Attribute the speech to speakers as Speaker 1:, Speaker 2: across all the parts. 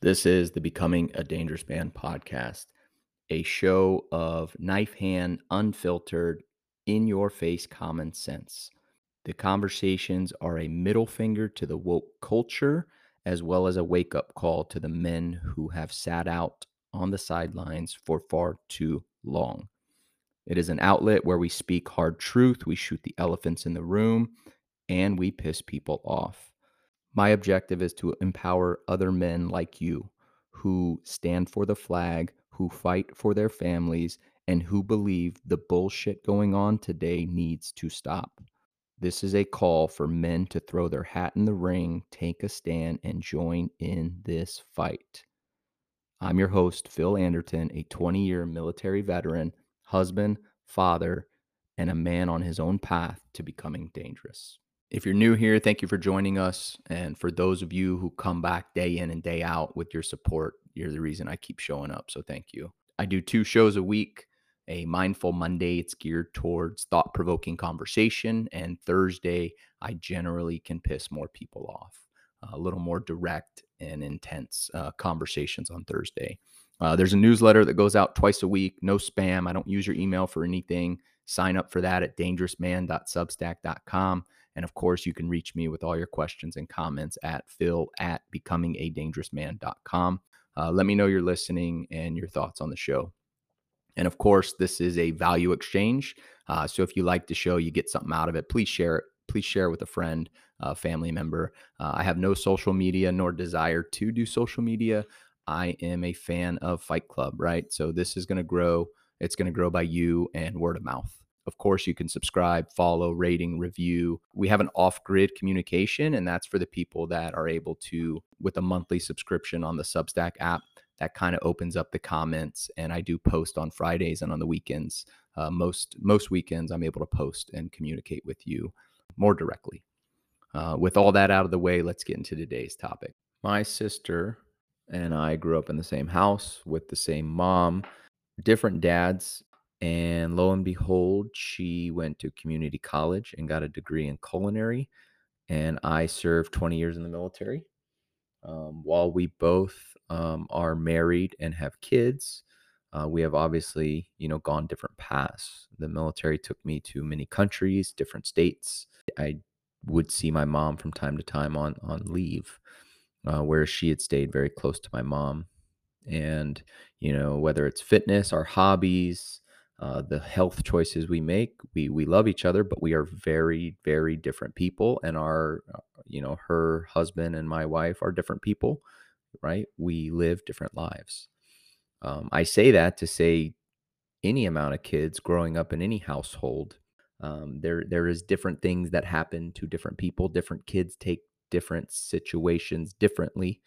Speaker 1: This is the Becoming a Dangerous Man podcast, a show of knife hand, unfiltered, in your face common sense. The conversations are a middle finger to the woke culture, as well as a wake up call to the men who have sat out on the sidelines for far too long. It is an outlet where we speak hard truth, we shoot the elephants in the room, and we piss people off. My objective is to empower other men like you who stand for the flag, who fight for their families, and who believe the bullshit going on today needs to stop. This is a call for men to throw their hat in the ring, take a stand, and join in this fight. I'm your host, Phil Anderton, a 20 year military veteran, husband, father, and a man on his own path to becoming dangerous. If you're new here, thank you for joining us. And for those of you who come back day in and day out with your support, you're the reason I keep showing up. So thank you. I do two shows a week a mindful Monday. It's geared towards thought provoking conversation. And Thursday, I generally can piss more people off. A little more direct and intense uh, conversations on Thursday. Uh, there's a newsletter that goes out twice a week, no spam. I don't use your email for anything. Sign up for that at dangerousman.substack.com. And of course, you can reach me with all your questions and comments at phil at becomingadangerousman.com. Uh, let me know you're listening and your thoughts on the show. And of course, this is a value exchange. Uh, so if you like the show, you get something out of it, please share it. Please share with a friend, a family member. Uh, I have no social media nor desire to do social media. I am a fan of Fight Club, right? So this is going to grow. It's going to grow by you and word of mouth. Of course, you can subscribe, follow, rating, review. We have an off grid communication, and that's for the people that are able to, with a monthly subscription on the Substack app, that kind of opens up the comments and i do post on fridays and on the weekends. Uh, most most weekends i'm able to post and communicate with you more directly. Uh, with all that out of the way let's get into today's topic. My sister and i grew up in the same house with the same mom. Different dads and lo and behold she went to community college and got a degree in culinary and i served 20 years in the military um, while we both um, are married and have kids, uh, we have obviously, you know, gone different paths. The military took me to many countries, different states. I would see my mom from time to time on on leave, uh, where she had stayed very close to my mom. And you know, whether it's fitness, our hobbies, uh, the health choices we make, we we love each other, but we are very very different people, and our uh, you know her husband and my wife are different people right? We live different lives. Um, I say that to say any amount of kids growing up in any household, um, there there is different things that happen to different people. Different kids take different situations differently,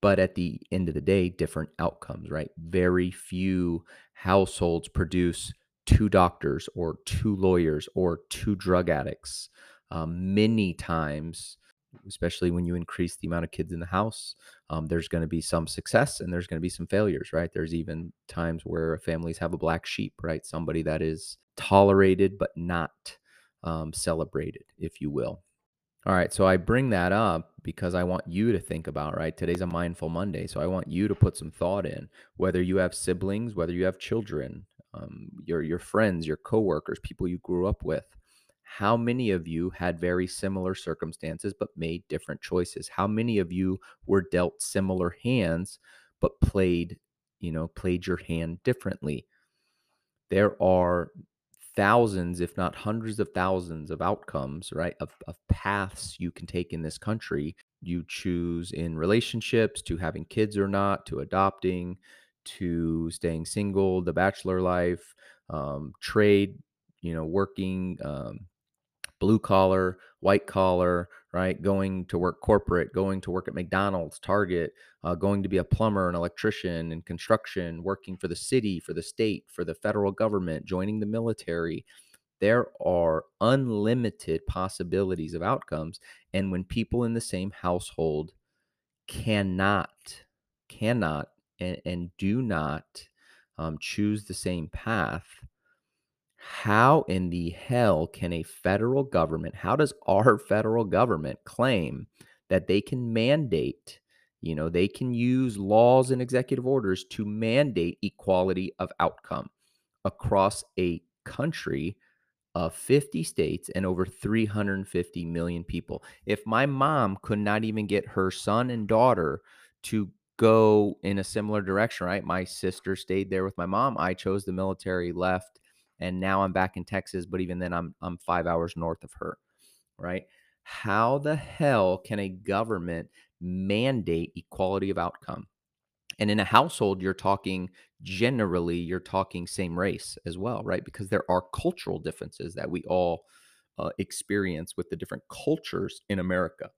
Speaker 1: but at the end of the day, different outcomes. Right? Very few households produce two doctors or two lawyers or two drug addicts. Um, many times especially when you increase the amount of kids in the house um, there's going to be some success and there's going to be some failures right there's even times where families have a black sheep right somebody that is tolerated but not um, celebrated if you will all right so i bring that up because i want you to think about right today's a mindful monday so i want you to put some thought in whether you have siblings whether you have children um, your your friends your coworkers people you grew up with how many of you had very similar circumstances but made different choices? How many of you were dealt similar hands but played you know played your hand differently? There are thousands if not hundreds of thousands of outcomes right of, of paths you can take in this country. You choose in relationships to having kids or not to adopting to staying single the bachelor life um, trade you know working um, blue collar, white collar, right? Going to work corporate, going to work at McDonald's, Target, uh, going to be a plumber, an electrician in construction, working for the city, for the state, for the federal government, joining the military. There are unlimited possibilities of outcomes. And when people in the same household cannot, cannot, and, and do not um, choose the same path, how in the hell can a federal government, how does our federal government claim that they can mandate, You know, they can use laws and executive orders to mandate equality of outcome across a country of 50 states and over 350 million people. If my mom could not even get her son and daughter to go in a similar direction, right? My sister stayed there with my mom. I chose the military, left, and now I'm back in Texas, but even then I'm I'm 5 hours north of her, right? How the hell can a government mandate equality of outcome? And in a household, you're talking generally, you're talking same race as well, right? Because there are cultural differences that we all uh, experience with the different cultures in America.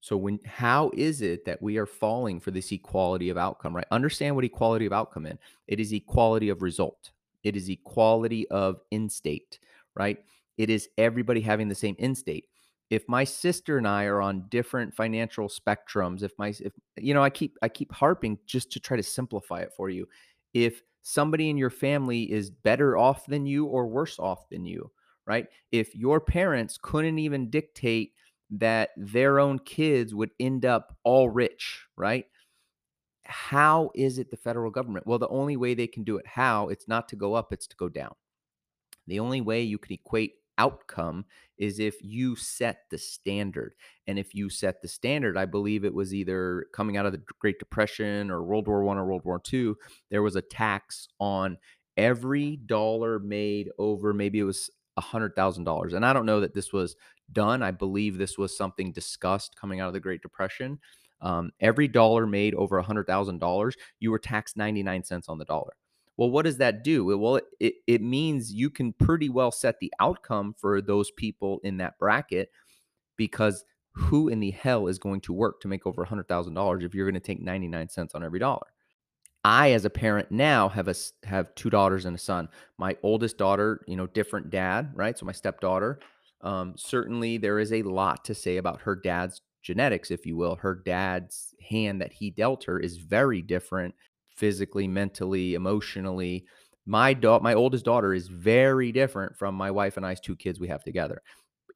Speaker 1: So when how is it that we are falling for this equality of outcome, right? Understand what equality of outcome is. It is equality of result. It is equality of in state, right? It is everybody having the same in state. If my sister and I are on different financial spectrums, if my if you know, I keep I keep harping just to try to simplify it for you. If somebody in your family is better off than you or worse off than you, right? If your parents couldn't even dictate that their own kids would end up all rich, right? How is it the federal government? Well, the only way they can do it, how? It's not to go up, it's to go down. The only way you can equate outcome is if you set the standard. And if you set the standard, I believe it was either coming out of the Great Depression or World War One or World War Two, there was a tax on every dollar made over maybe it was a hundred thousand dollars. And I don't know that this was done. I believe this was something discussed coming out of the Great Depression. Um, every dollar made over a hundred thousand dollars, you were taxed 99 cents on the dollar. Well, what does that do? Well, it, it means you can pretty well set the outcome for those people in that bracket because who in the hell is going to work to make over $100,000 if you're going to take 99 cents on every dollar? I, as a parent now, have a have two daughters and a son. My oldest daughter, you know, different dad, right? So my stepdaughter. Um, certainly, there is a lot to say about her dad's genetics, if you will. Her dad's hand that he dealt her is very different, physically, mentally, emotionally. My daughter, my oldest daughter, is very different from my wife and I's two kids we have together.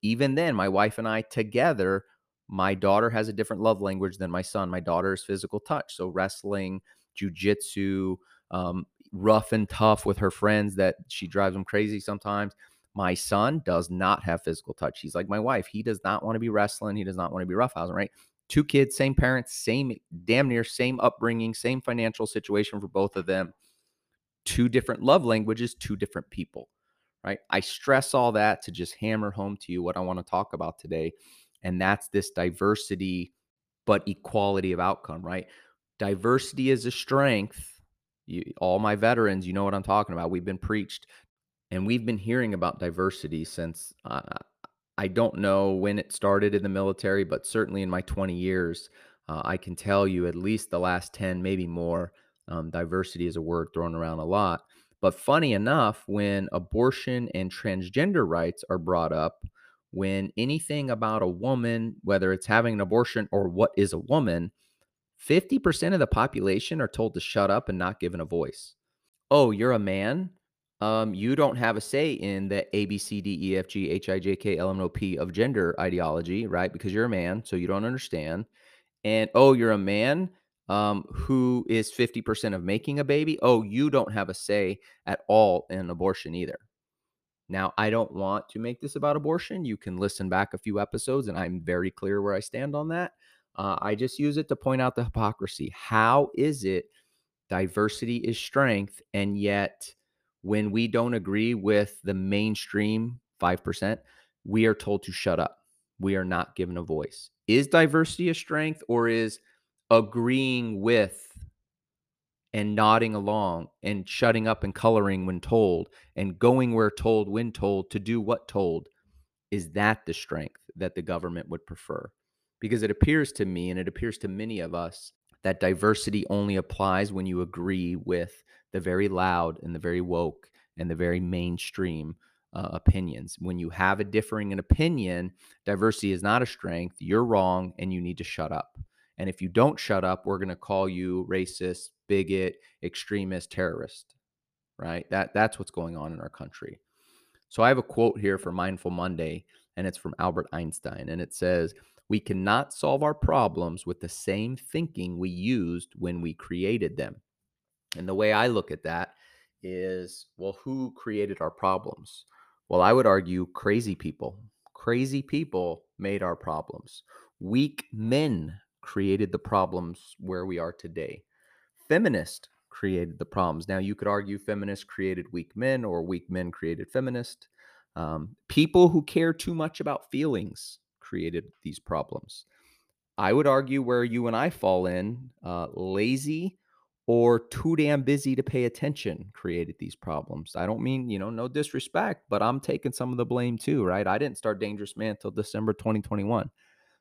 Speaker 1: Even then, my wife and I together my daughter has a different love language than my son. My daughter is physical touch. So wrestling, jujitsu, um, rough and tough with her friends that she drives them crazy sometimes. My son does not have physical touch. He's like my wife. He does not want to be wrestling. He does not want to be roughhousing, right? Two kids, same parents, same damn near same upbringing, same financial situation for both of them. Two different love languages, two different people, right? I stress all that to just hammer home to you what I want to talk about today. And that's this diversity, but equality of outcome, right? diversity is a strength. You, all my veterans, you know what I'm talking about. We've been preached and we've been hearing about diversity since uh, I don't know when it started in the military, but certainly in my 20 years, uh, I can tell you at least the last 10, maybe more. Um, diversity is a word thrown around a lot. But funny enough, when abortion and transgender rights are brought up, when anything about a woman, whether it's having an abortion or what is a woman, 50% of the population are told to shut up and not given a voice. Oh, you're a man? Um, you don't have a say in the A, B, C, D, E, F, G, H, I, J, K, L, M, N, O, P of gender ideology, right? Because you're a man, so you don't understand. And oh, you're a man um, who is 50% of making a baby. Oh, you don't have a say at all in abortion either. Now, I don't want to make this about abortion. You can listen back a few episodes, and I'm very clear where I stand on that. Uh, I just use it to point out the hypocrisy. How is it diversity is strength, and yet when we don't agree with the mainstream 5%, we are told to shut up. We are not given a voice. Is diversity a strength, or is agreeing with and nodding along and shutting up and coloring when told and going where told when told to do what told? Is that the strength that the government would prefer? because it appears to me and it appears to many of us that diversity only applies when you agree with the very loud and the very woke and the very mainstream uh, opinions. When you have a differing an opinion, diversity is not a strength. You're wrong and you need to shut up. And if you don't shut up, we're going to call you racist, bigot, extremist, terrorist. Right? That that's what's going on in our country. So I have a quote here for Mindful Monday and it's from Albert Einstein and it says, We cannot solve our problems with the same thinking we used when we created them. And the way I look at that is well, who created our problems? Well, I would argue crazy people. Crazy people made our problems. Weak men created the problems where we are today. Feminist created the problems. Now, you could argue feminists created weak men or weak men created feminist. Um, people who care too much about feelings created these problems. I would argue where you and I fall in, uh, lazy or too damn busy to pay attention created these problems. I don't mean, you know, no disrespect, but I'm taking some of the blame too, right? I didn't start Dangerous Man until December 2021.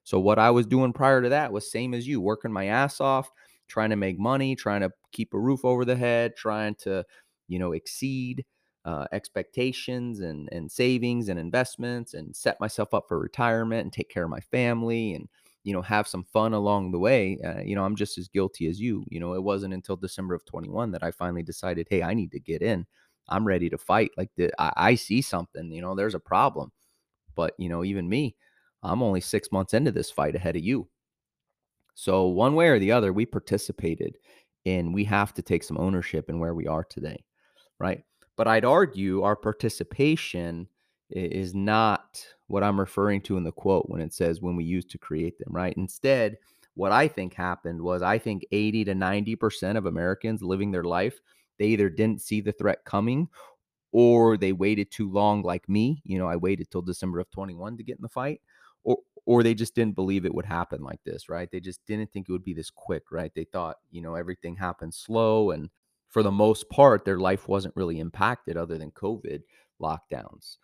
Speaker 1: So what I was doing prior to that was same as you, working my ass off, trying to make money, trying to keep a roof over the head, trying to, you know, exceed uh, expectations and and savings and investments and set myself up for retirement and take care of my family and you know have some fun along the way uh, you know i'm just as guilty as you you know it wasn't until december of 21 that i finally decided hey i need to get in. I'm ready to fight. Like the, I, I see something you know there's a problem but you know even me i'm only six months into this fight ahead of you. So one way or the other we participated and we have to take some ownership in where we are today right? But i'd argue our participation is not what I'm referring to in the quote when it says when we used to create them, right? Instead, what I think happened was I think 80 to 90% of Americans living their life, they either didn't see the threat coming or they waited too long like me, you know, I waited till December of 21 to get in the fight or or they just didn't believe it would happen like this, right? They just didn't think it would be this quick, right? They thought, you know, everything happened slow and for the most part their life wasn't really impacted other than COVID lockdowns.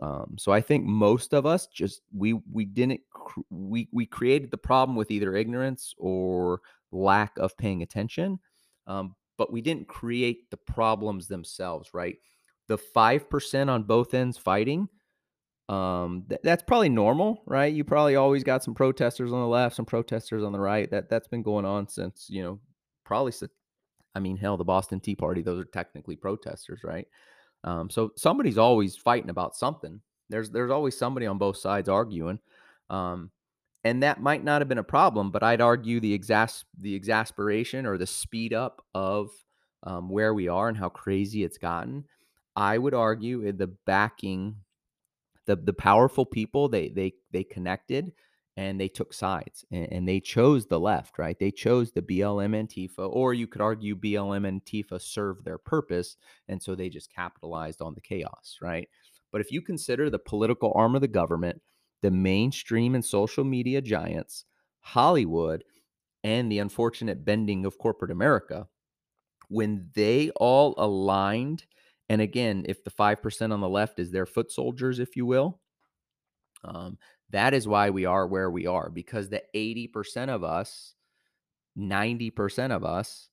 Speaker 1: Um, so I think most of us just we we didn't cr- we we created the problem with either ignorance or lack of paying attention, um, but we didn't create the problems themselves. Right, the five percent on both ends fighting. Um, th- that's probably normal, right? You probably always got some protesters on the left, some protesters on the right. That that's been going on since you know probably. I mean, hell, the Boston Tea Party; those are technically protesters, right? Um, so somebody's always fighting about something. There's there's always somebody on both sides arguing, um, and that might not have been a problem. But I'd argue the exas the exasperation or the speed up of um, where we are and how crazy it's gotten. I would argue the backing, the the powerful people they they they connected and they took sides and, and, they chose the left, right? They chose the BLM Antifa, or you could argue BLM Antifa served their purpose. And so they just capitalized on the chaos, right? But if you consider the political arm of the government, the mainstream and social media giants, Hollywood, and the unfortunate bending of corporate America, when they all aligned, and again, if the 5% on the left is their foot soldiers, if you will, um, that is why we are where we are because the 80% of us, 90% of us,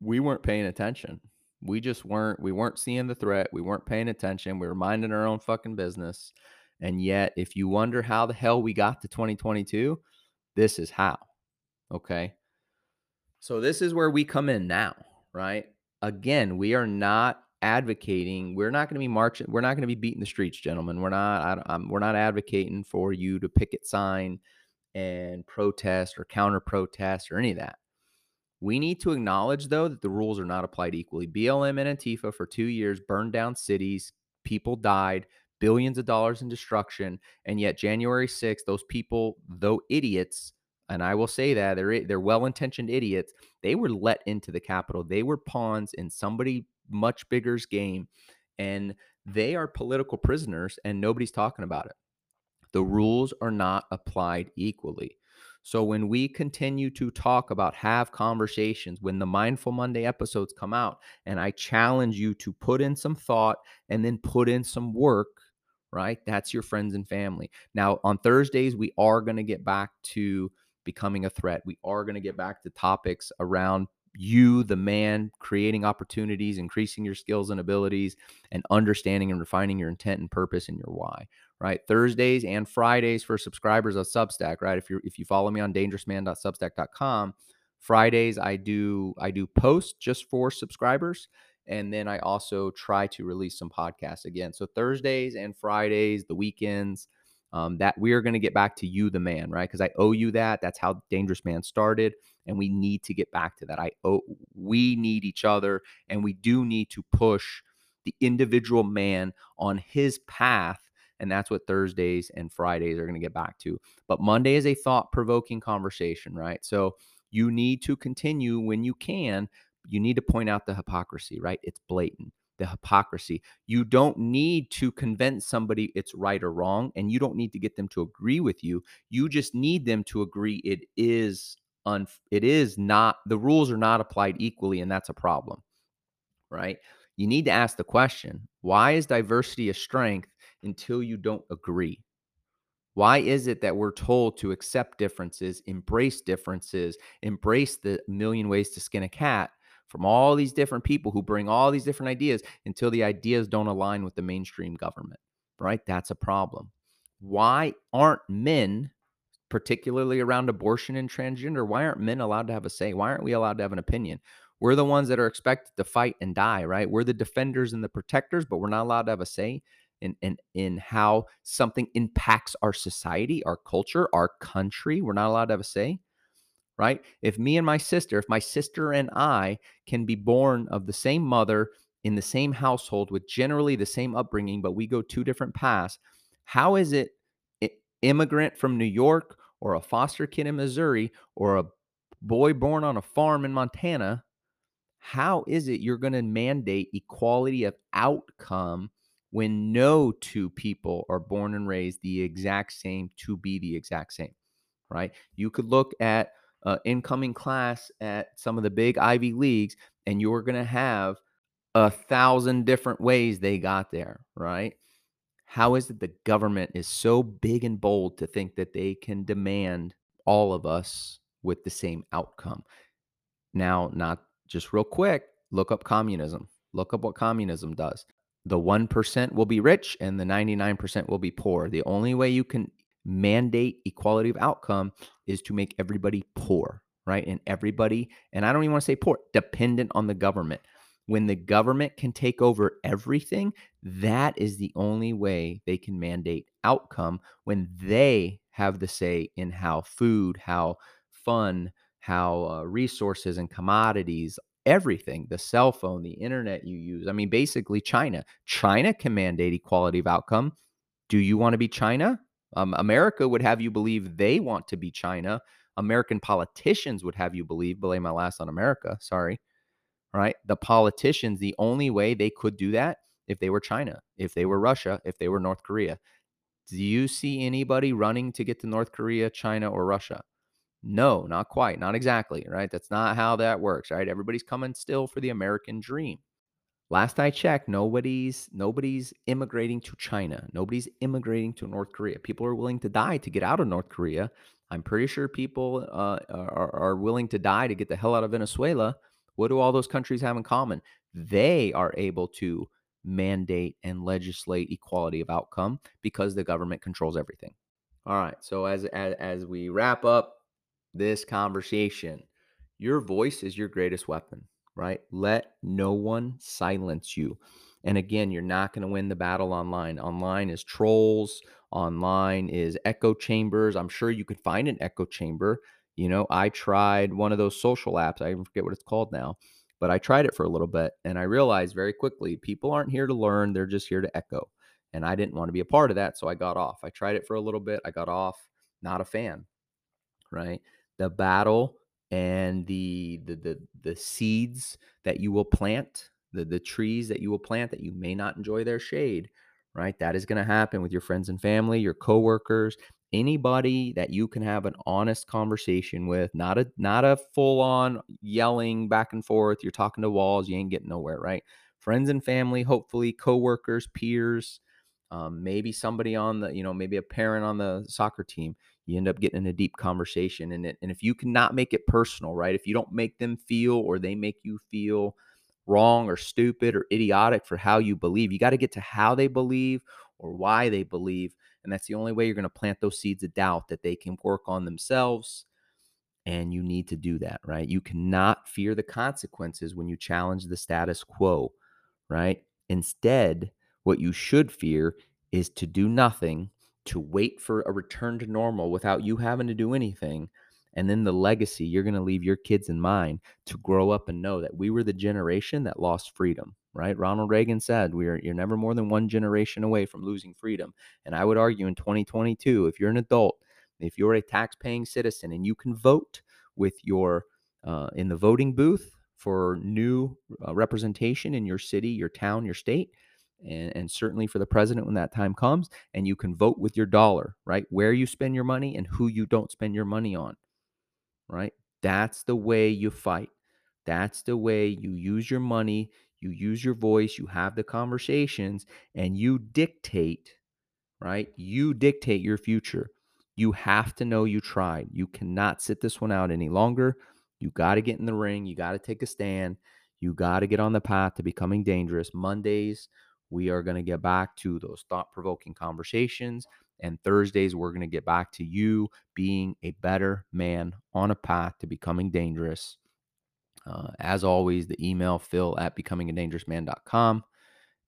Speaker 1: we weren't paying attention. We just weren't we weren't seeing the threat. We weren't paying attention. We were minding our own fucking business. And yet, if you wonder how the hell we got to 2022, this is how. Okay? So this is where we come in now, right? Again, we are not advocating. We're not going to be marching. We're not going to be beating the streets, gentlemen. We're not. I, we're not advocating for you to picket sign and protest or counter protest or any of that. We need to acknowledge, though, that the rules are not applied equally. BLM and Antifa for two years burned down cities, people died, billions of dollars in destruction, and yet January 6th, those people, though idiots, and I will say that they're they're well-intentioned idiots, they were let into the Capitol. They were pawns in somebody much bigger's game, and they are political prisoners, and nobody's talking about it. The rules are not applied equally. So when we continue to talk about have conversations, when the Mindful Monday episodes come out, and I challenge you to put in some thought and then put in some work, right? That's your friends and family. Now, on Thursdays, we are going to get back to becoming a threat. We are going to get back to topics around you, the man, creating opportunities, increasing your skills and abilities, and understanding and refining your intent and purpose and your why. Right, Thursdays and Fridays for subscribers of Substack. Right, if you if you follow me on dangerousman.substack.com, Fridays I do I do posts just for subscribers, and then I also try to release some podcasts again. So Thursdays and Fridays, the weekends. Um, that we are going to get back to you, the man, right? Because I owe you that. That's how Dangerous Man started, and we need to get back to that. I owe. We need each other, and we do need to push the individual man on his path and that's what Thursdays and Fridays are going to get back to. But Monday is a thought provoking conversation, right? So you need to continue when you can. You need to point out the hypocrisy, right? It's blatant. The hypocrisy. You don't need to convince somebody it's right or wrong, and you don't need to get them to agree with you. You just need them to agree it is un- it is not the rules are not applied equally, and that's a problem, right? You need to ask the question: Why is diversity a strength until you don't agree? Why is it that we're told to accept differences, embrace differences, embrace the million ways to skin a cat from all these different people who bring all these different ideas until the ideas don't align with the mainstream government? Right? That's a problem. Why aren't men, particularly around abortion and transgender, why aren't men allowed to have a say? Why aren't we allowed to have an opinion? We're the ones that are expected to fight and die, right? We're the defenders and the protectors, but we're not allowed to have a say in, in, in how something impacts our society, our culture, our country. We're not allowed to have a say, right? If me and my sister, if my sister and I can be born of the same mother in the same household with generally the same upbringing, but we go two different paths, how is it immigrant from New York or a foster kid in Missouri or a boy born on a farm in Montana? How is it you're going to mandate equality of outcome when no two people are born and raised the exact same to be the exact same, right? You could look at uh, incoming class at some of the big Ivy Leagues, and you're going to have a thousand different ways they got there, right? How is it the government is so big and bold to think that they can demand all of us with the same outcome? Now, not just real quick, look up communism. Look up what communism does the 1% will be rich and the 99% will be poor. The only way you can mandate equality of outcome is to make everybody poor, right? And everybody, and I don't even want to say poor, dependent on the government. When the government can take over everything, that is the only way they can mandate outcome when they have the say in how food, how fun, how uh, resources and commodities, everything the cell phone, the internet you use. I mean, basically, China. China can mandate equality of outcome. Do you want to be China? Um, America would have you believe they want to be China. American politicians would have you believe, belay my last on America, sorry. Right? The politicians, the only way they could do that if they were China, if they were Russia, if they were North Korea. Do you see anybody running to get to North Korea, China, or Russia? No, not quite, not exactly, right? That's not how that works, right? Everybody's coming still for the American dream. Last I checked, nobody's nobody's immigrating to China. Nobody's immigrating to North Korea. People are willing to die to get out of North Korea. I'm pretty sure people uh, are, are willing to die to get the hell out of Venezuela. What do all those countries have in common? They are able to mandate and legislate equality of outcome because the government controls everything. All right. So as as, as we wrap up this conversation, your voice is your greatest weapon, right? Let no one silence you. And again, you're not going to win the battle online. Online is trolls, online is echo chambers. I'm sure you could find an echo chamber. You know, I tried one of those social apps. I forget what it's called now, but I tried it for a little bit and I realized very quickly people aren't here to learn, they're just here to echo. And I didn't want to be a part of that. So I got off. I tried it for a little bit. I got off. Not a fan, right? the battle and the the the, the seeds that you will plant the the trees that you will plant that you may not enjoy their shade right? That is going to happen with your friends and family your coworkers anybody that you can have an honest conversation with not a not a full on yelling back and forth you're talking to walls you ain't getting nowhere right? Friends and family hopefully coworkers peers um, maybe somebody on the you know maybe a parent on the soccer team you end up getting in a deep conversation and it, and if you cannot make it personal right if you don't make them feel or they make you feel wrong or stupid or idiotic for how you believe you got to get to how they believe or why they believe and that's the only way you're going to plant those seeds of doubt that they can work on themselves and you need to do that right? You cannot fear the consequences when you challenge the status quo right? Instead what you should fear is to do nothing to wait for a return to normal without you having to do anything. And then the legacy you're going to leave your kids and mine to grow up and know that we were the generation that lost freedom, right? Ronald Reagan said, "We are you're never more than one generation away from losing freedom." And I would argue in 2022, if you're an adult, if you're a tax-paying citizen and you can vote with your uh, in the voting booth for new uh, representation in your city, your town, your state, and, and certainly for the president when that time comes. And you can vote with your dollar, right? Where you spend your money and who you don't spend your money on, right? That's the way you fight. That's the way you use your money, you use your voice, you have the conversations, and you dictate, right? You dictate your future. You have to know you tried. You cannot sit this one out any longer. You got to get in the ring. You got to take a stand. You got to get on the path to becoming dangerous. Mondays, we are going to get back to those thought provoking conversations. And Thursdays, we're going to get back to you being a better man on a path to becoming dangerous. Uh, as always, the email phil at becomingadangerousman.com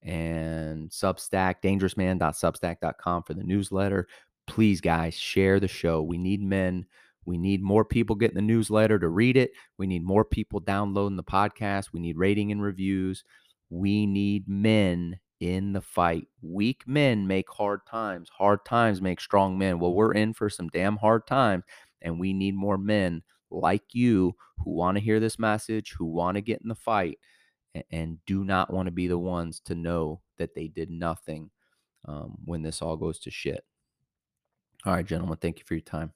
Speaker 1: and Substack, dangerousman.substack.com for the newsletter. Please, guys, share the show. We need men. We need more people getting the newsletter to read it. We need more people downloading the podcast. We need rating and reviews. We need men in the fight. Weak men make hard times. Hard times make strong men. Well, we're in for some damn hard times, and we need more men like you who want to hear this message, who want to get in the fight, and, and do not want to be the ones to know that they did nothing um, when this all goes to shit. All right, gentlemen, thank you for your time.